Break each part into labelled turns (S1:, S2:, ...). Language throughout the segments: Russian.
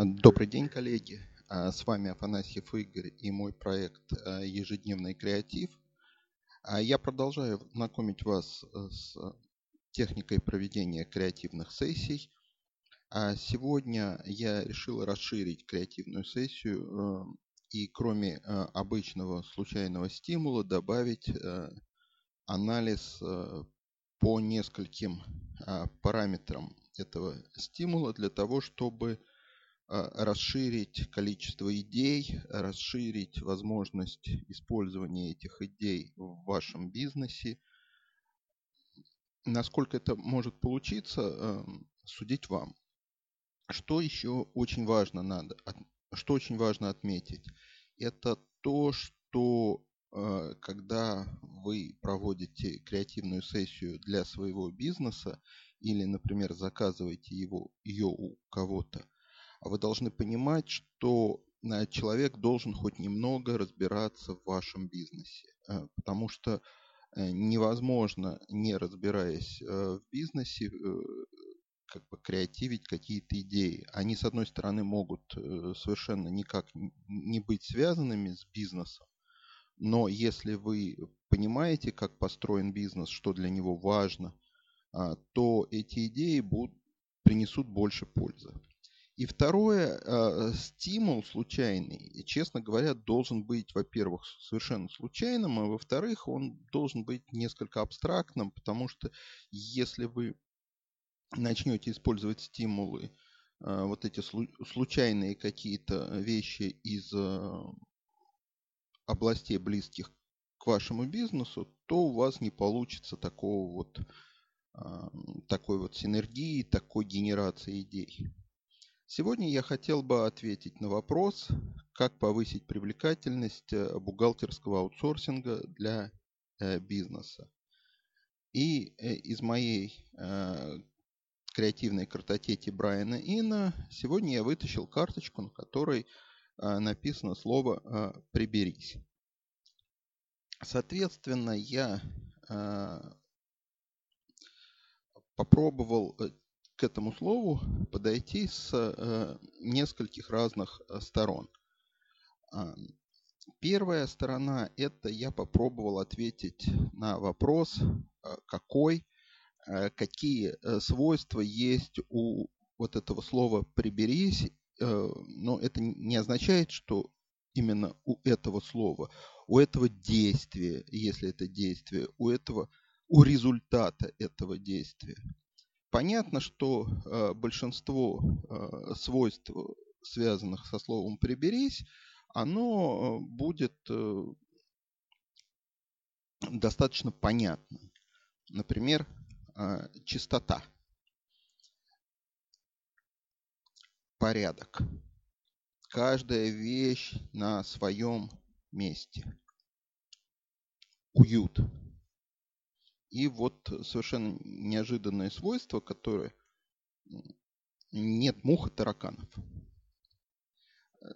S1: А, добрый день, коллеги. А, с вами Афанасьев Игорь и мой проект а, «Ежедневный креатив». Я продолжаю знакомить вас с техникой проведения креативных сессий. Сегодня я решил расширить креативную сессию и кроме обычного случайного стимула добавить анализ по нескольким параметрам этого стимула для того, чтобы расширить количество идей, расширить возможность использования этих идей в вашем бизнесе. Насколько это может получиться, эм, судить вам. Что еще очень важно надо, что очень важно отметить, это то, что э, когда вы проводите креативную сессию для своего бизнеса или, например, заказываете его, ее у кого-то, а вы должны понимать, что э, человек должен хоть немного разбираться в вашем бизнесе, э, потому что э, невозможно, не разбираясь в бизнесе, как бы креативить какие-то идеи. Они, с одной стороны, могут совершенно никак не быть связанными с бизнесом, но если вы понимаете, как построен бизнес, что для него важно, а, то эти идеи будут, принесут больше пользы. И второе, э, стимул случайный, честно говоря, должен быть, во-первых, совершенно случайным, а во-вторых, он должен быть несколько абстрактным, потому что если вы начнете использовать стимулы, э, вот эти случайные какие-то вещи из э, областей близких к вашему бизнесу, то у вас не получится такого вот такой вот синергии, такой генерации идей. Сегодня я хотел бы ответить на вопрос, как повысить привлекательность э, бухгалтерского аутсорсинга для э, бизнеса. И э, из моей креативной картотеки Брайана Инна сегодня я вытащил карточку, на которой написано слово «приберись». Соответственно, я попробовал к этому слову подойти с э, нескольких разных э, сторон. Первая сторона – это я попробовал ответить на вопрос, э, какой, какие свойства есть у вот этого слова «приберись», но это не означает, что именно у этого слова, у этого действия, если это действие, у этого, у результата этого действия. Понятно, что э, большинство э, свойств, связанных со словом «приберись», оно э, будет э, достаточно понятным. Например, э, чистота, порядок, каждая вещь на своем месте, уют – и вот совершенно неожиданное свойство, которое нет мух и тараканов.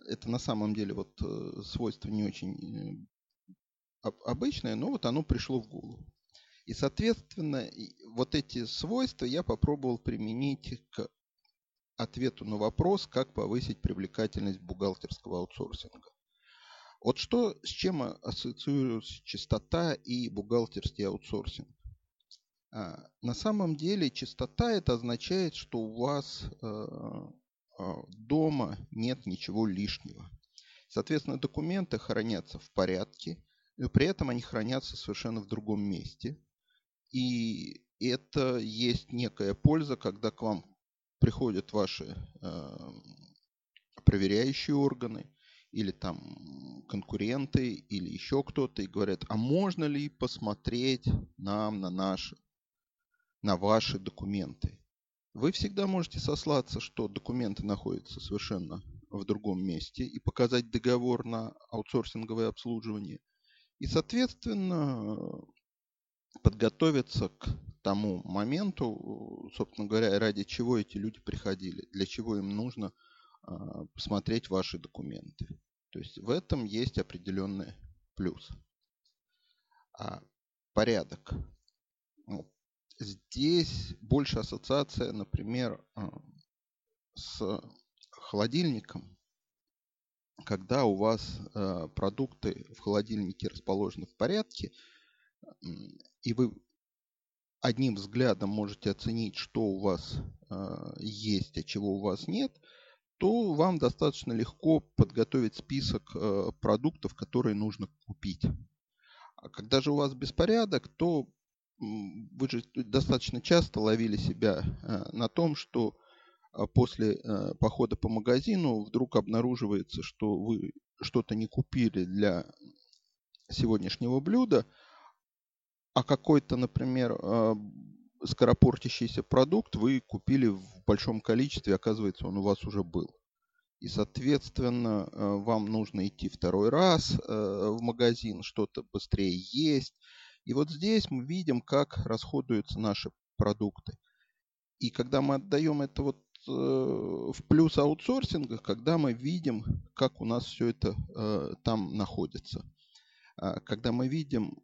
S1: Это на самом деле вот э, свойство не очень э, обычное, но вот оно пришло в голову. И, соответственно, вот эти свойства я попробовал применить к ответу на вопрос, как повысить привлекательность бухгалтерского аутсорсинга. Вот что, с чем ассоциируется чистота и бухгалтерский аутсорсинг? А, на самом деле чистота это означает, что у вас э, а, дома нет ничего лишнего. Соответственно, документы хранятся в порядке, но при этом они хранятся совершенно в другом месте. И это есть некая польза, когда к вам приходят ваши проверяющие органы или там конкуренты или еще кто-то и говорят, а можно ли посмотреть нам на наши на ваши документы. Вы всегда можете сослаться, что документы находятся совершенно в другом месте и показать договор на аутсорсинговое обслуживание. И, соответственно, подготовиться к тому моменту, собственно говоря, ради чего эти люди приходили, для чего им нужно а, посмотреть ваши документы. То есть в этом есть определенный плюс. А порядок. Здесь больше ассоциация, например, а, с холодильником, когда у вас э, продукты в холодильнике расположены в порядке, и вы одним взглядом можете оценить, что у вас э, есть, а чего у вас нет, то вам достаточно легко подготовить список э, продуктов, которые нужно купить. А когда же у вас беспорядок, то вы же достаточно часто ловили себя э, на том, что э, после э, похода по магазину вдруг обнаруживается, что вы что-то не купили для сегодняшнего блюда, а какой-то, например, скоропортящийся продукт вы купили в большом количестве, оказывается, он у вас уже был. И, соответственно, вам нужно идти второй раз в магазин, что-то быстрее есть, и вот здесь мы видим, как расходуются наши продукты. И когда мы отдаем это вот э, в плюс аутсорсинга, когда мы видим, как у нас все это э, там находится. А когда мы видим,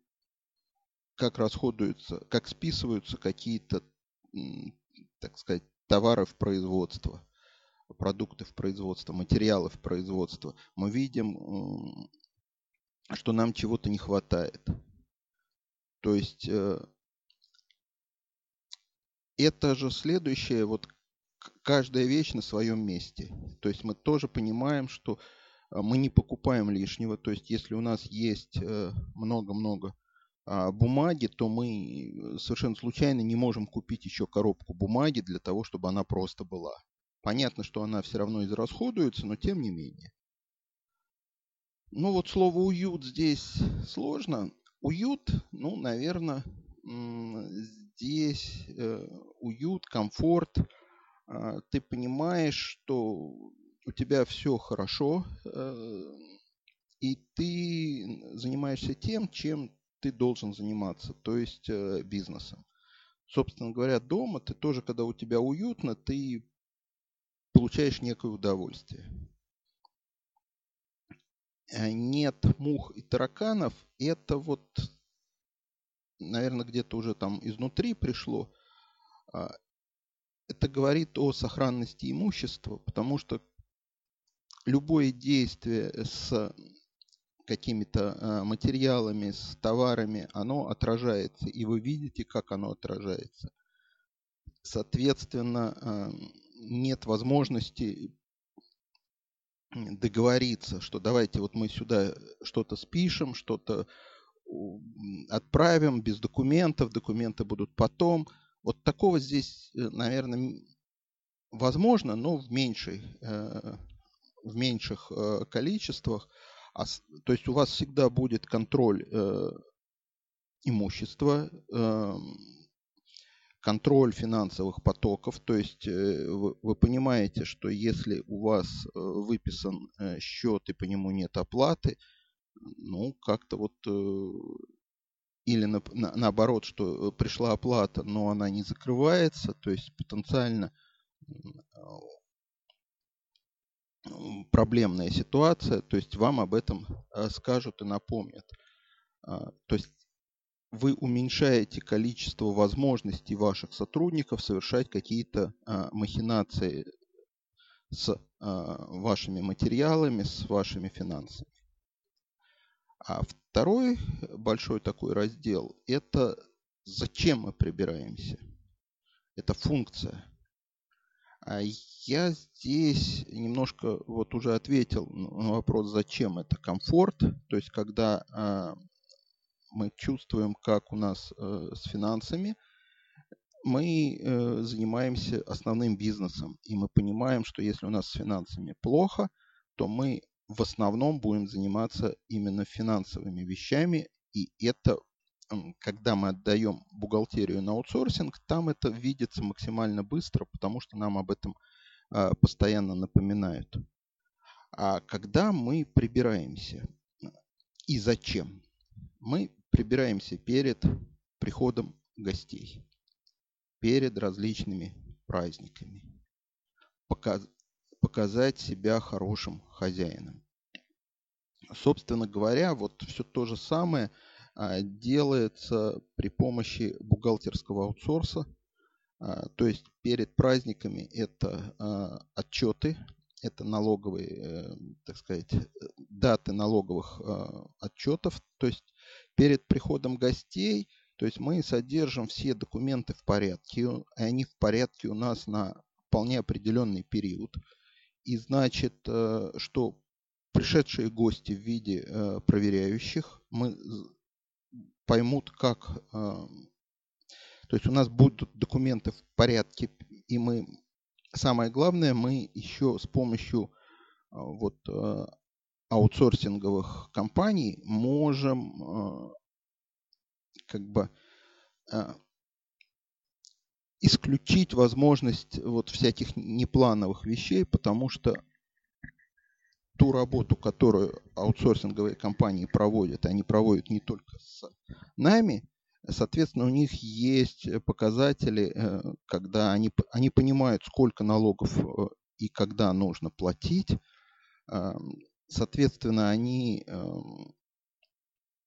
S1: как расходуются, как списываются какие-то, так сказать, товары в производство, продукты в производство, материалы в производство, мы видим, что нам чего-то не хватает. То есть э, это же следующее, вот каждая вещь на своем месте. То есть мы тоже понимаем, что э, мы не покупаем лишнего. То есть если у нас есть э, много-много а, бумаги, то мы совершенно случайно не можем купить еще коробку бумаги для того, чтобы она просто была. Понятно, что она все равно израсходуется, но тем не менее. Ну вот слово уют здесь сложно. Уют, ну, наверное, здесь э, уют, комфорт. Э, ты понимаешь, что у тебя все хорошо, э, и ты занимаешься тем, чем ты должен заниматься, то есть э, бизнесом. Собственно говоря, дома ты тоже, когда у тебя уютно, ты получаешь некое удовольствие. Э, нет мух и тараканов, это вот, наверное, где-то уже там изнутри пришло. А, это говорит о сохранности имущества, потому что любое действие с какими-то а, материалами, с товарами, оно отражается, и вы видите, как оно отражается. Соответственно, а, нет возможности договориться, что давайте вот мы сюда что-то спишем, что-то отправим без документов, документы будут потом. Вот такого здесь, э, наверное, возможно, но в, меньшей, э, в меньших э, количествах. А то есть у вас всегда будет контроль имущества, эм, контроль финансовых потоков. То есть э, вы, понимаете, что если у вас э, выписан э, счет и по нему нет оплаты, ну, как-то вот или на, на, наоборот, что пришла оплата, но она не закрывается, то есть потенциально проблемная ситуация, то есть вам об этом скажут и напомнят. А, то есть вы уменьшаете количество возможностей ваших сотрудников совершать какие-то а, махинации с а, вашими материалами, с вашими финансами. А второй большой такой раздел – это зачем мы прибираемся. Это функция. А я здесь немножко вот уже ответил на вопрос, зачем это комфорт. То есть, когда а, мы чувствуем, как у нас э, с финансами, мы э, занимаемся основным бизнесом. И мы понимаем, что если у нас с финансами плохо, то мы в основном будем заниматься именно финансовыми вещами. И это, когда мы отдаем бухгалтерию на аутсорсинг, там это видится максимально быстро, потому что нам об этом э, постоянно напоминают. А когда мы прибираемся и зачем? Мы прибираемся перед приходом гостей, перед различными праздниками. Показ, показать себя хорошим хозяином. Собственно говоря, вот все то же самое а, делается при помощи бухгалтерского аутсорса. А, то есть перед праздниками это а, отчеты, это налоговые, так сказать, даты налоговых отчетов. То есть перед приходом гостей, то есть мы содержим все документы в порядке, и они в порядке у нас на вполне определенный период. И значит, что пришедшие гости в виде проверяющих, мы поймут, как... То есть у нас будут документы в порядке, и мы... Самое главное, мы еще с помощью вот аутсорсинговых компаний можем как бы исключить возможность вот всяких неплановых вещей, потому что ту работу, которую аутсорсинговые компании проводят, они проводят не только с нами, соответственно, у них есть показатели, э, когда они, они понимают, сколько налогов э, и когда нужно платить. Соответственно, они эм,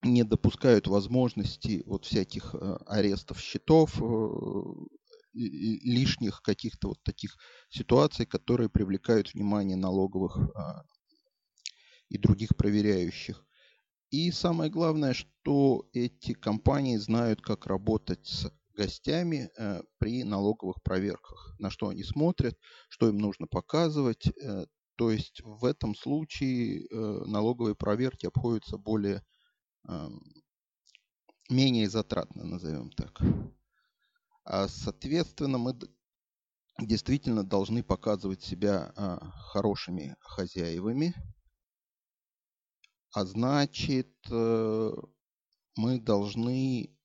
S1: не допускают возможности вот всяких э, арестов счетов, лишних каких-то вот таких ситуаций, которые привлекают внимание налоговых а, и других проверяющих. И самое главное, что эти компании знают, как работать с гостями э, при налоговых проверках, на что они смотрят, что им нужно показывать. То есть в этом случае э, налоговые проверки обходятся более э, менее затратно, назовем так. А, соответственно, мы действительно должны показывать себя э, хорошими хозяевами, а значит, мы должны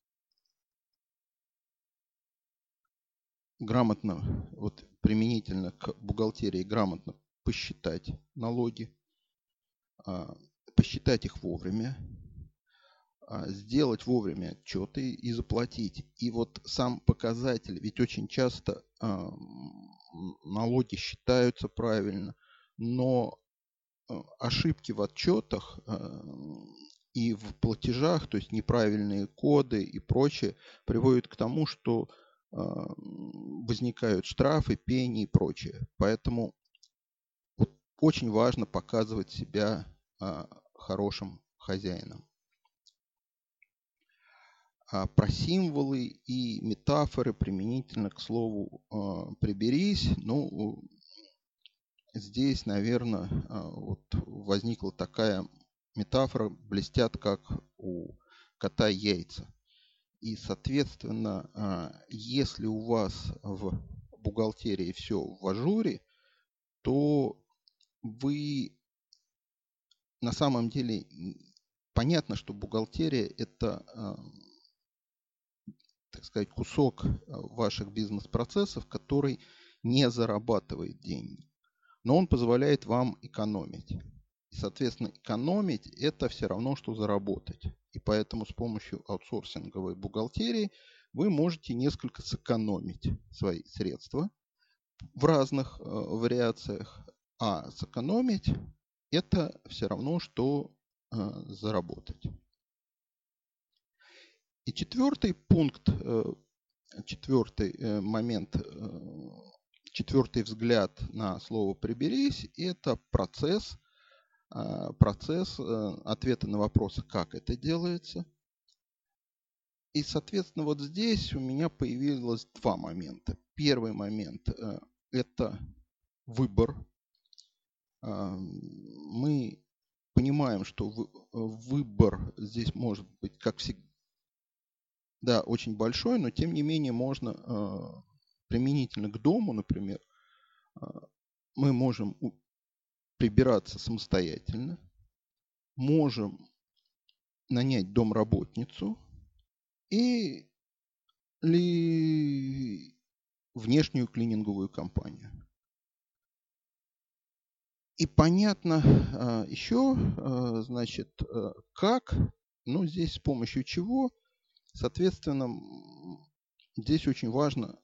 S1: грамотно, вот применительно к бухгалтерии, грамотно посчитать налоги, а, посчитать их вовремя, а, сделать вовремя отчеты и заплатить. И вот сам показатель, ведь очень часто налоги считаются правильно, но ошибки в отчетах и в платежах, то есть неправильные коды и прочее, приводят к тому, что возникают штрафы, пени и прочее. Поэтому очень важно показывать себя хорошим хозяином. А про символы и метафоры применительно к слову «приберись», ну, здесь, наверное, а, вот возникла такая метафора, блестят как у кота яйца. И, соответственно, а, если у вас в бухгалтерии все в ажуре, то вы на самом деле понятно, что бухгалтерия это, а, так сказать, кусок ваших бизнес-процессов, который не зарабатывает деньги но он позволяет вам экономить. И, соответственно, экономить – это все равно, что заработать. И поэтому с помощью аутсорсинговой бухгалтерии вы можете несколько сэкономить свои средства в разных э, вариациях. А сэкономить – это все равно, что э, заработать. И четвертый пункт, э, четвертый э, момент четвертый взгляд на слово «приберись» – это процесс, а, процесс ответа на вопросы, как это делается. И, соответственно, вот здесь у меня появилось два момента. Первый момент это выбор. А, мы понимаем, что выбор здесь может быть, как всегда, да, очень большой, но тем не менее можно э, применительно к дому, например, а, мы можем прибираться самостоятельно, можем нанять домработницу и ли внешнюю клининговую компанию. И понятно а, еще, а, значит, как, ну, здесь с помощью чего, соответственно, здесь очень важно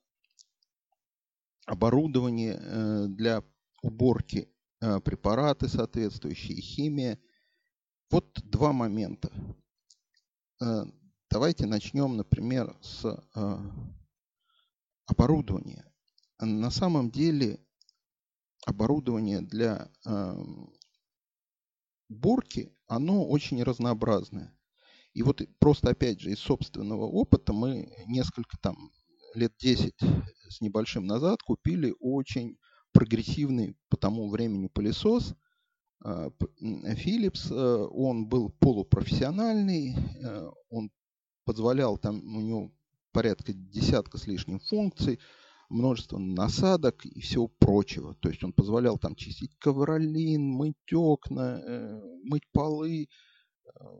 S1: оборудование э, для уборки, э, препараты соответствующие, химия. Вот два момента. Э, давайте начнем, например, с оборудования. На самом деле оборудование для уборки, оно очень разнообразное. И вот просто, опять же, из собственного опыта мы несколько там лет 10 с небольшим назад купили очень прогрессивный по тому времени пылесос а, Philips. Э, он был полупрофессиональный, э, он позволял там, у него порядка десятка с лишним функций, множество насадок и всего прочего. То есть он позволял там чистить ковролин, мыть окна, э, мыть полы.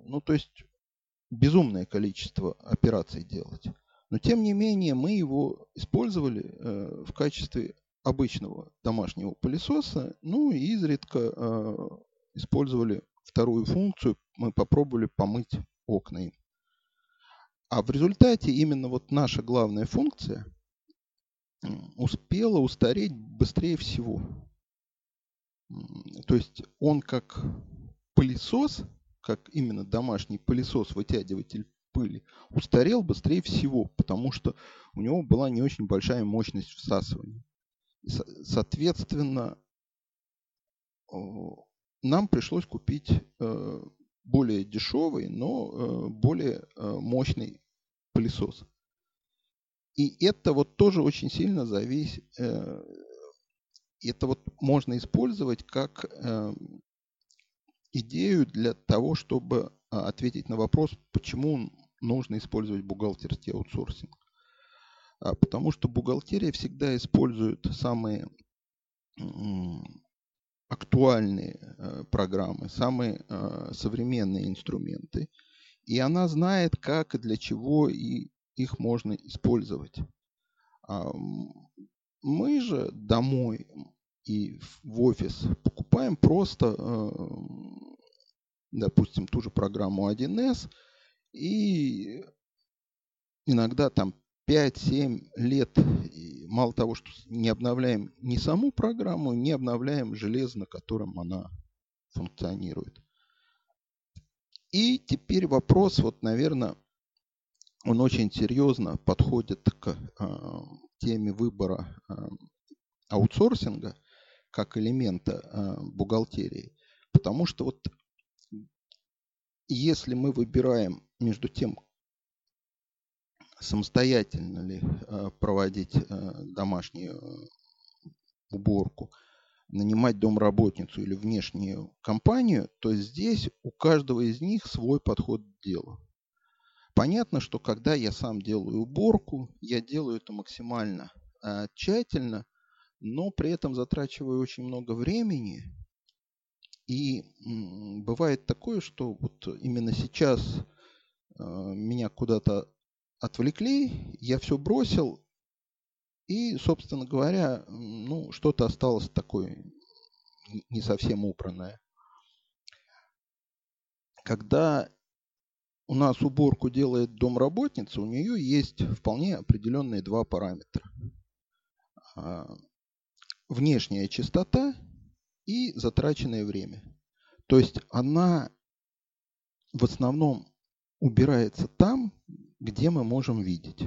S1: Ну, то есть безумное количество операций делать. Но тем не менее мы его использовали э, в качестве обычного домашнего пылесоса, ну и изредка э, использовали вторую функцию, мы попробовали помыть окна. А в результате именно вот наша главная функция успела устареть быстрее всего. То есть он как пылесос как именно домашний пылесос-вытягиватель пыли, устарел быстрее всего, потому что у него была не очень большая мощность всасывания. Соответственно, нам пришлось купить э, более дешевый, но э, более э, мощный пылесос. И это вот тоже очень сильно зависит, это вот можно использовать как идею для того, чтобы а, ответить на вопрос, почему нужно использовать бухгалтерский аутсорсинг. А, потому что бухгалтерия всегда использует самые актуальные программы, самые современные инструменты. И она знает, как и для чего и их можно использовать. Мы же домой и в офис покупаем просто, э, допустим, ту же программу 1С и иногда там 5-7 лет, мало того, что не обновляем ни саму программу, не обновляем железо, на котором она функционирует. И теперь вопрос, вот, наверное, он очень серьезно подходит к э, теме выбора э, аутсорсинга как элемента э, бухгалтерии. Потому что вот если мы выбираем между тем, самостоятельно ли проводить домашнюю уборку, нанимать домработницу или внешнюю компанию, то здесь у каждого из них свой подход к делу. Понятно, что когда я сам делаю уборку, я делаю это максимально тщательно, но при этом затрачиваю очень много времени. И бывает такое, что вот именно сейчас э, меня куда-то отвлекли, я все бросил, и, собственно говоря, ну, что-то осталось такое не совсем убранное. Когда у нас уборку делает домработница, у нее есть вполне определенные два параметра. А, внешняя чистота и затраченное время. То есть она в основном убирается там, где мы можем видеть.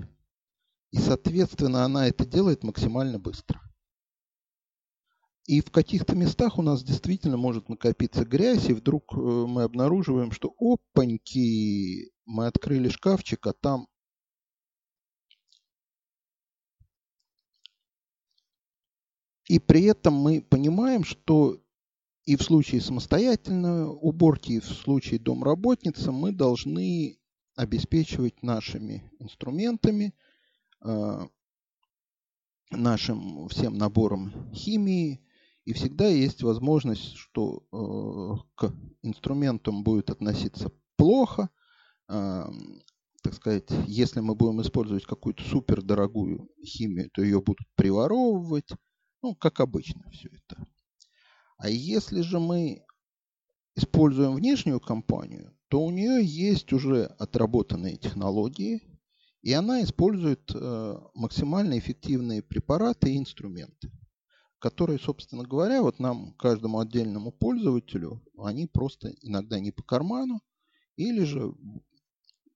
S1: И, соответственно, она это делает максимально быстро. И в каких-то местах у нас действительно может накопиться грязь, и вдруг э, мы обнаруживаем, что опаньки, мы открыли шкафчик, а там И при этом мы понимаем, что и в случае самостоятельной уборки, и в случае домработницы мы должны обеспечивать нашими инструментами, а, нашим всем набором химии. И всегда есть возможность, что э, к инструментам будет относиться плохо. А, так сказать, если мы будем использовать какую-то супердорогую химию, то ее будут приворовывать. Ну, как обычно все это. А если же мы используем внешнюю компанию, то у нее есть уже отработанные технологии, и она использует э, максимально эффективные препараты и инструменты, которые, собственно говоря, вот нам, каждому отдельному пользователю, они просто иногда не по карману, или же,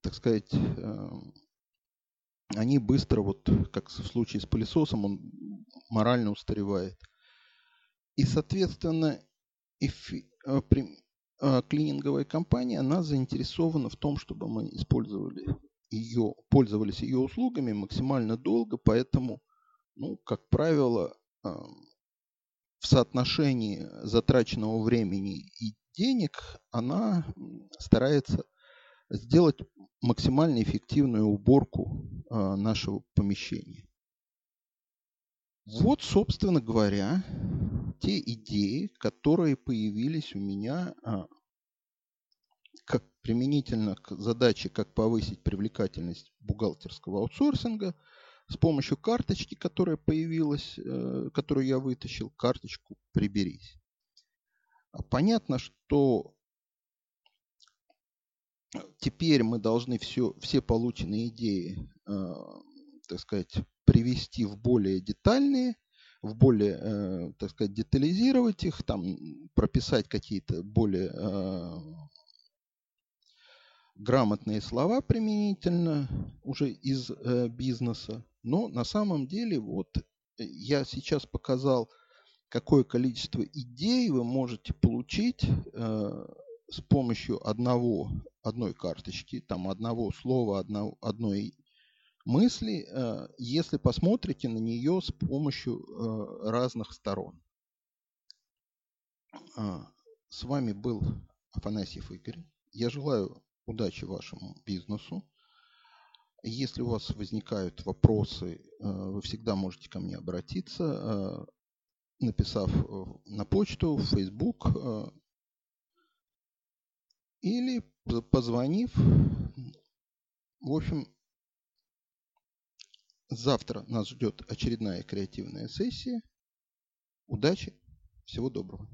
S1: так сказать, э, они быстро, вот как в случае с пылесосом, он морально устаревает. И, соответственно, э, э, клининговая компания, она заинтересована в том, чтобы мы использовали ее, пользовались ее услугами максимально долго, поэтому, ну, как правило, э, в соотношении затраченного времени и денег она старается сделать максимально эффективную уборку э, нашего помещения. Вот, собственно говоря, те идеи, которые появились у меня а, как применительно к задаче, как повысить привлекательность бухгалтерского аутсорсинга с помощью карточки, которая появилась, э, которую я вытащил, карточку «Приберись». Понятно, что теперь мы должны все, все полученные идеи, э, так сказать, привести в более детальные, в более, э, так сказать, детализировать их, там прописать какие-то более грамотные слова применительно уже из бизнеса. Но на самом деле вот я сейчас показал, какое количество идей вы можете получить э, с помощью одного, одной карточки, там одного слова, одно, одной мысли, э, если посмотрите на нее с помощью э, разных сторон. А, с вами был Афанасьев Игорь. Я желаю удачи вашему бизнесу. Если у вас возникают вопросы, э, вы всегда можете ко мне обратиться, написав на почту, в Facebook или позвонив. В общем, Завтра нас ждет очередная креативная сессия. Удачи, всего доброго.